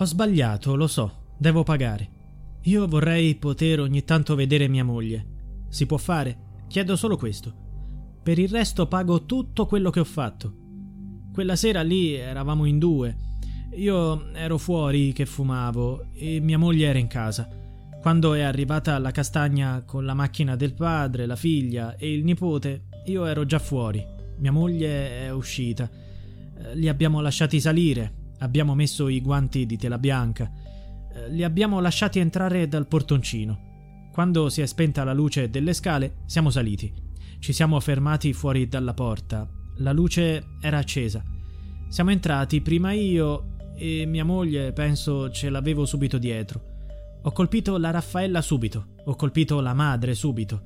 Ho sbagliato, lo so, devo pagare. Io vorrei poter ogni tanto vedere mia moglie. Si può fare? Chiedo solo questo. Per il resto pago tutto quello che ho fatto. Quella sera lì eravamo in due. Io ero fuori che fumavo e mia moglie era in casa. Quando è arrivata la castagna con la macchina del padre, la figlia e il nipote, io ero già fuori. Mia moglie è uscita. Eh, li abbiamo lasciati salire Abbiamo messo i guanti di tela bianca. Eh, li abbiamo lasciati entrare dal portoncino. Quando si è spenta la luce delle scale, siamo saliti. Ci siamo fermati fuori dalla porta. La luce era accesa. Siamo entrati prima io e mia moglie, penso, ce l'avevo subito dietro. Ho colpito la Raffaella subito. Ho colpito la madre subito.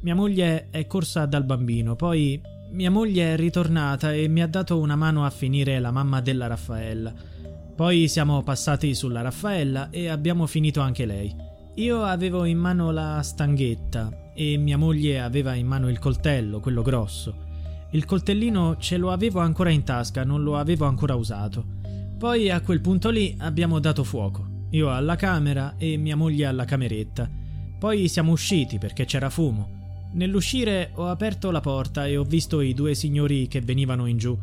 Mia moglie è corsa dal bambino, poi mia moglie è ritornata e mi ha dato una mano a finire la mamma della Raffaella. Poi siamo passati sulla Raffaella e abbiamo finito anche lei. Io avevo in mano la stanghetta e mia moglie aveva in mano il coltello, quello grosso. Il coltellino ce lo avevo ancora in tasca, non lo avevo ancora usato. Poi a quel punto lì abbiamo dato fuoco. Io alla camera e mia moglie alla cameretta. Poi siamo usciti perché c'era fumo. Nell'uscire ho aperto la porta e ho visto i due signori che venivano in giù.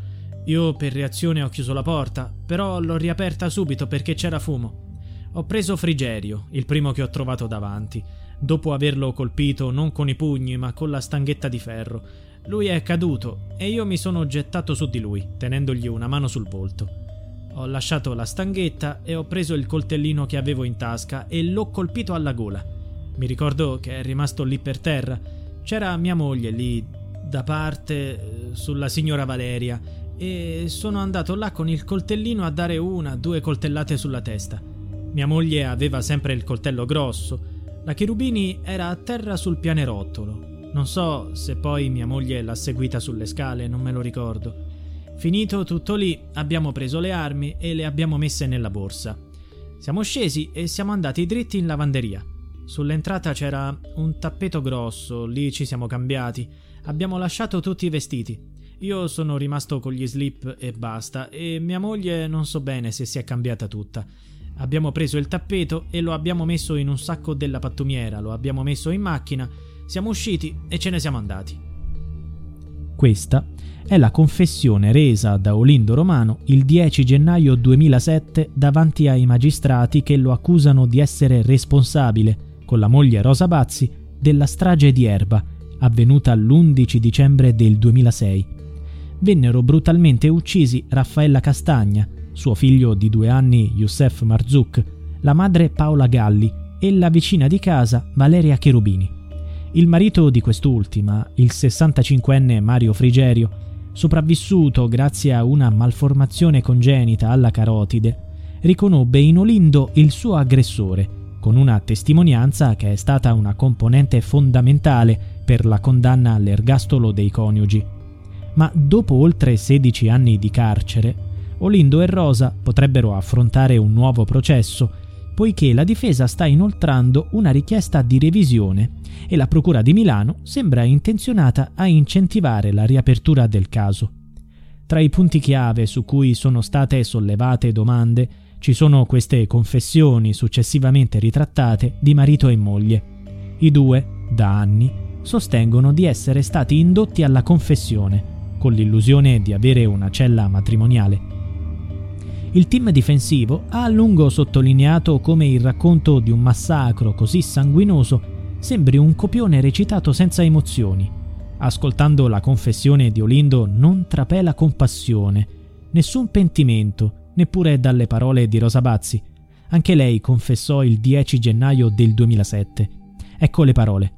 Io per reazione ho chiuso la porta, però l'ho riaperta subito perché c'era fumo. Ho preso Frigerio, il primo che ho trovato davanti, dopo averlo colpito non con i pugni ma con la stanghetta di ferro. Lui è caduto e io mi sono gettato su di lui, tenendogli una mano sul volto. Ho lasciato la stanghetta e ho preso il coltellino che avevo in tasca e l'ho colpito alla gola. Mi ricordo che è rimasto lì per terra c'era mia moglie lì da parte eh, sulla signora Valeria e sono andato là con il coltellino a dare una, due coltellate sulla testa. Mia moglie aveva sempre il coltello grosso. La Cherubini era a terra sul pianerottolo. Non so se poi mia moglie l'ha seguita sulle scale, non me lo ricordo. Finito tutto lì, abbiamo preso le armi e le abbiamo messe nella borsa. Siamo scesi e siamo andati dritti in lavanderia. Sull'entrata c'era un tappeto grosso, lì ci siamo cambiati. Abbiamo lasciato tutti i vestiti. Io sono rimasto con gli slip e basta, e mia moglie non so bene se si è cambiata tutta. Abbiamo preso il tappeto e lo abbiamo messo in un sacco della pattumiera, lo abbiamo messo in macchina, siamo usciti e ce ne siamo andati. Questa è la confessione resa da Olindo Romano il 10 gennaio 2007 davanti ai magistrati che lo accusano di essere responsabile con la moglie Rosa Bazzi della strage di Erba, avvenuta l'11 dicembre del 2006. Vennero brutalmente uccisi Raffaella Castagna, suo figlio di due anni Youssef Marzouk, la madre Paola Galli e la vicina di casa Valeria Cherubini. Il marito di quest'ultima, il 65enne Mario Frigerio, sopravvissuto grazie a una malformazione congenita alla carotide, riconobbe in Olindo il suo aggressore con una testimonianza che è stata una componente fondamentale per la condanna all'ergastolo dei coniugi. Ma dopo oltre 16 anni di carcere, Olindo e Rosa potrebbero affrontare un nuovo processo, poiché la difesa sta inoltrando una richiesta di revisione e la Procura di Milano sembra intenzionata a incentivare la riapertura del caso. Tra i punti chiave su cui sono state sollevate domande ci sono queste confessioni successivamente ritrattate di marito e moglie. I due, da anni, sostengono di essere stati indotti alla confessione, con l'illusione di avere una cella matrimoniale. Il team difensivo ha a lungo sottolineato come il racconto di un massacro così sanguinoso sembri un copione recitato senza emozioni. Ascoltando la confessione di Olindo non trapela compassione, nessun pentimento, neppure dalle parole di Rosa Bazzi. Anche lei confessò il 10 gennaio del 2007. Ecco le parole.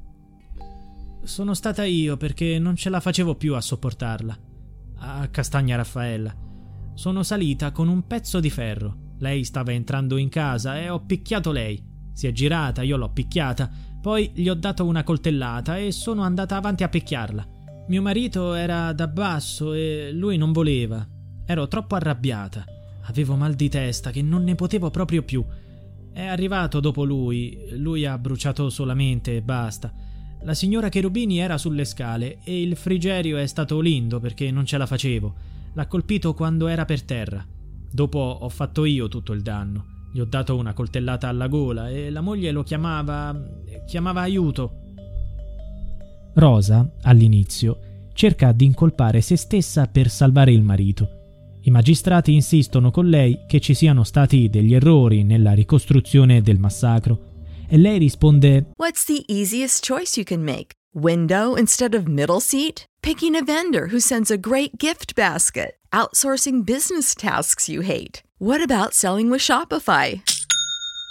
Sono stata io perché non ce la facevo più a sopportarla. A Castagna Raffaella. Sono salita con un pezzo di ferro. Lei stava entrando in casa e ho picchiato lei. Si è girata, io l'ho picchiata, poi gli ho dato una coltellata e sono andata avanti a picchiarla. Mio marito era da basso e lui non voleva. Ero troppo arrabbiata. Avevo mal di testa che non ne potevo proprio più. È arrivato dopo lui, lui ha bruciato solamente e basta. La signora Cherubini era sulle scale e il frigerio è stato lindo perché non ce la facevo. L'ha colpito quando era per terra. Dopo ho fatto io tutto il danno. Gli ho dato una coltellata alla gola e la moglie lo chiamava. chiamava aiuto. Rosa, all'inizio, cerca di incolpare se stessa per salvare il marito. I magistrati insistono con lei che ci siano stati degli errori nella ricostruzione del massacro e lei risponde What's the easiest choice you can make? Window instead of middle seat? Picking a vendor who sends a great gift basket? Outsourcing business tasks you hate? What about selling with Shopify?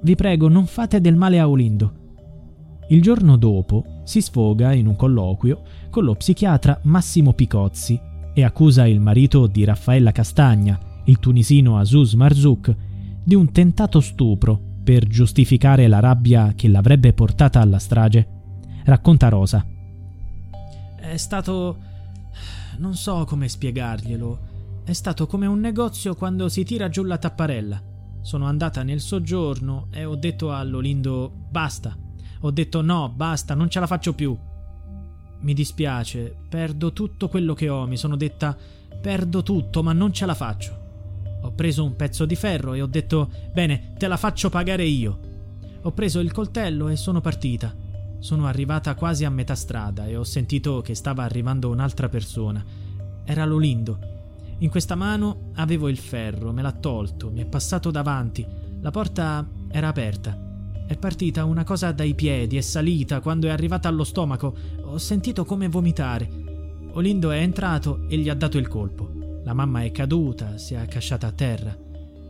Vi prego, non fate del male a Olindo. Il giorno dopo si sfoga in un colloquio con lo psichiatra Massimo Picozzi e accusa il marito di Raffaella Castagna, il tunisino Azus Marzouk, di un tentato stupro per giustificare la rabbia che l'avrebbe portata alla strage. Racconta Rosa. È stato... non so come spiegarglielo. È stato come un negozio quando si tira giù la tapparella. Sono andata nel soggiorno e ho detto a Lolindo basta. Ho detto no, basta, non ce la faccio più. Mi dispiace, perdo tutto quello che ho, mi sono detta perdo tutto, ma non ce la faccio. Ho preso un pezzo di ferro e ho detto bene, te la faccio pagare io. Ho preso il coltello e sono partita. Sono arrivata quasi a metà strada e ho sentito che stava arrivando un'altra persona. Era Lolindo. In questa mano avevo il ferro, me l'ha tolto, mi è passato davanti. La porta era aperta. È partita una cosa dai piedi, è salita, quando è arrivata allo stomaco ho sentito come vomitare. Olindo è entrato e gli ha dato il colpo. La mamma è caduta, si è accasciata a terra.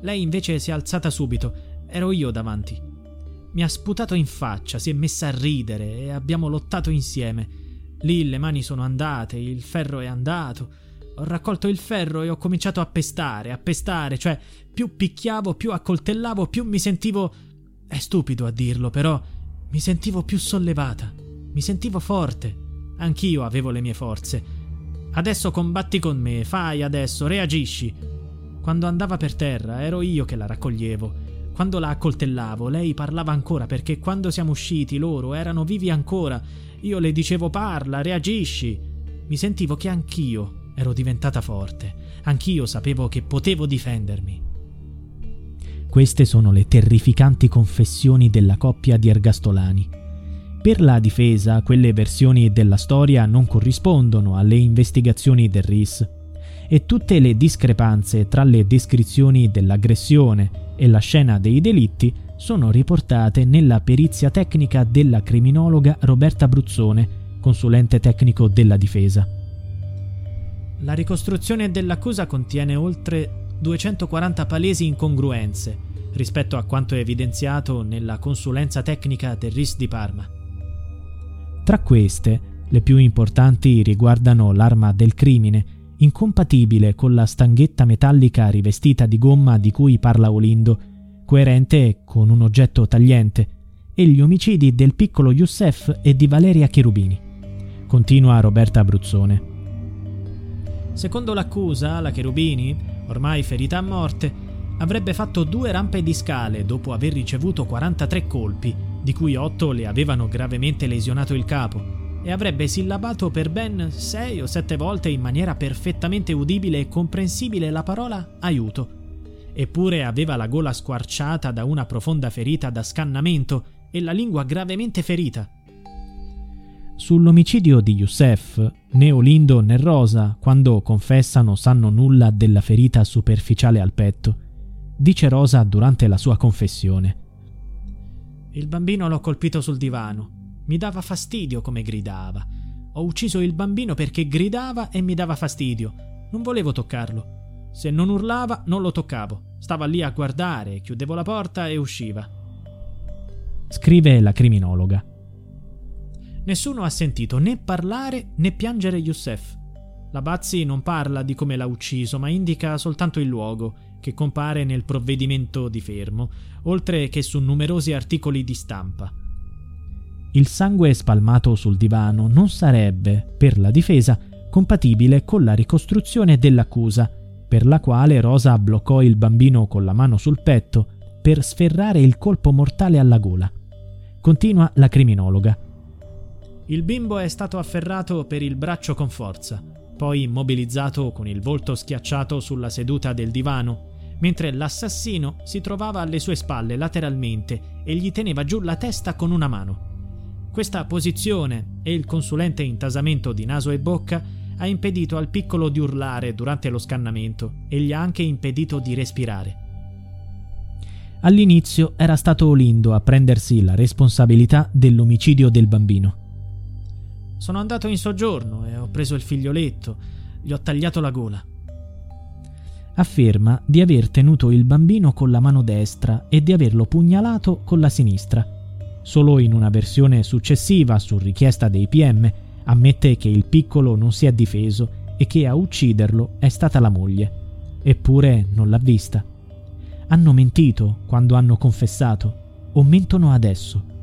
Lei invece si è alzata subito. Ero io davanti. Mi ha sputato in faccia, si è messa a ridere e abbiamo lottato insieme. Lì le mani sono andate, il ferro è andato. Ho raccolto il ferro e ho cominciato a pestare, a pestare, cioè più picchiavo, più accoltellavo, più mi sentivo... È stupido a dirlo, però mi sentivo più sollevata, mi sentivo forte. Anch'io avevo le mie forze. Adesso combatti con me, fai adesso, reagisci. Quando andava per terra ero io che la raccoglievo. Quando la accoltellavo, lei parlava ancora perché quando siamo usciti loro erano vivi ancora. Io le dicevo parla, reagisci. Mi sentivo che anch'io ero diventata forte. Anch'io sapevo che potevo difendermi. Queste sono le terrificanti confessioni della coppia di ergastolani. Per la difesa, quelle versioni della storia non corrispondono alle investigazioni del RIS e tutte le discrepanze tra le descrizioni dell'aggressione e la scena dei delitti sono riportate nella perizia tecnica della criminologa Roberta Bruzzone, consulente tecnico della difesa. La ricostruzione dell'accusa contiene oltre 240 palesi incongruenze rispetto a quanto evidenziato nella consulenza tecnica del RIS di Parma. Tra queste, le più importanti riguardano l'arma del crimine, incompatibile con la stanghetta metallica rivestita di gomma di cui parla Olindo, coerente con un oggetto tagliente, e gli omicidi del piccolo Youssef e di Valeria Cherubini. Continua Roberta Abruzzone. Secondo l'accusa, la Cherubini, ormai ferita a morte, avrebbe fatto due rampe di scale dopo aver ricevuto 43 colpi, di cui 8 le avevano gravemente lesionato il capo, e avrebbe sillabato per ben 6 o 7 volte in maniera perfettamente udibile e comprensibile la parola aiuto. Eppure aveva la gola squarciata da una profonda ferita da scannamento e la lingua gravemente ferita. Sull'omicidio di Youssef, né Olindo né Rosa, quando confessano, sanno nulla della ferita superficiale al petto. Dice Rosa durante la sua confessione. Il bambino l'ho colpito sul divano. Mi dava fastidio come gridava. Ho ucciso il bambino perché gridava e mi dava fastidio. Non volevo toccarlo. Se non urlava, non lo toccavo. Stava lì a guardare, chiudevo la porta e usciva. Scrive la criminologa. Nessuno ha sentito né parlare né piangere Youssef. La Bazzi non parla di come l'ha ucciso, ma indica soltanto il luogo, che compare nel provvedimento di fermo, oltre che su numerosi articoli di stampa. Il sangue spalmato sul divano non sarebbe, per la difesa, compatibile con la ricostruzione dell'accusa, per la quale Rosa bloccò il bambino con la mano sul petto per sferrare il colpo mortale alla gola. Continua la criminologa. Il bimbo è stato afferrato per il braccio con forza, poi immobilizzato con il volto schiacciato sulla seduta del divano, mentre l'assassino si trovava alle sue spalle lateralmente e gli teneva giù la testa con una mano. Questa posizione e il consulente intasamento di naso e bocca ha impedito al piccolo di urlare durante lo scannamento e gli ha anche impedito di respirare. All'inizio era stato Olindo a prendersi la responsabilità dell'omicidio del bambino. Sono andato in soggiorno e ho preso il figlioletto, gli ho tagliato la gola. Afferma di aver tenuto il bambino con la mano destra e di averlo pugnalato con la sinistra. Solo in una versione successiva, su richiesta dei PM, ammette che il piccolo non si è difeso e che a ucciderlo è stata la moglie. Eppure non l'ha vista. Hanno mentito quando hanno confessato o mentono adesso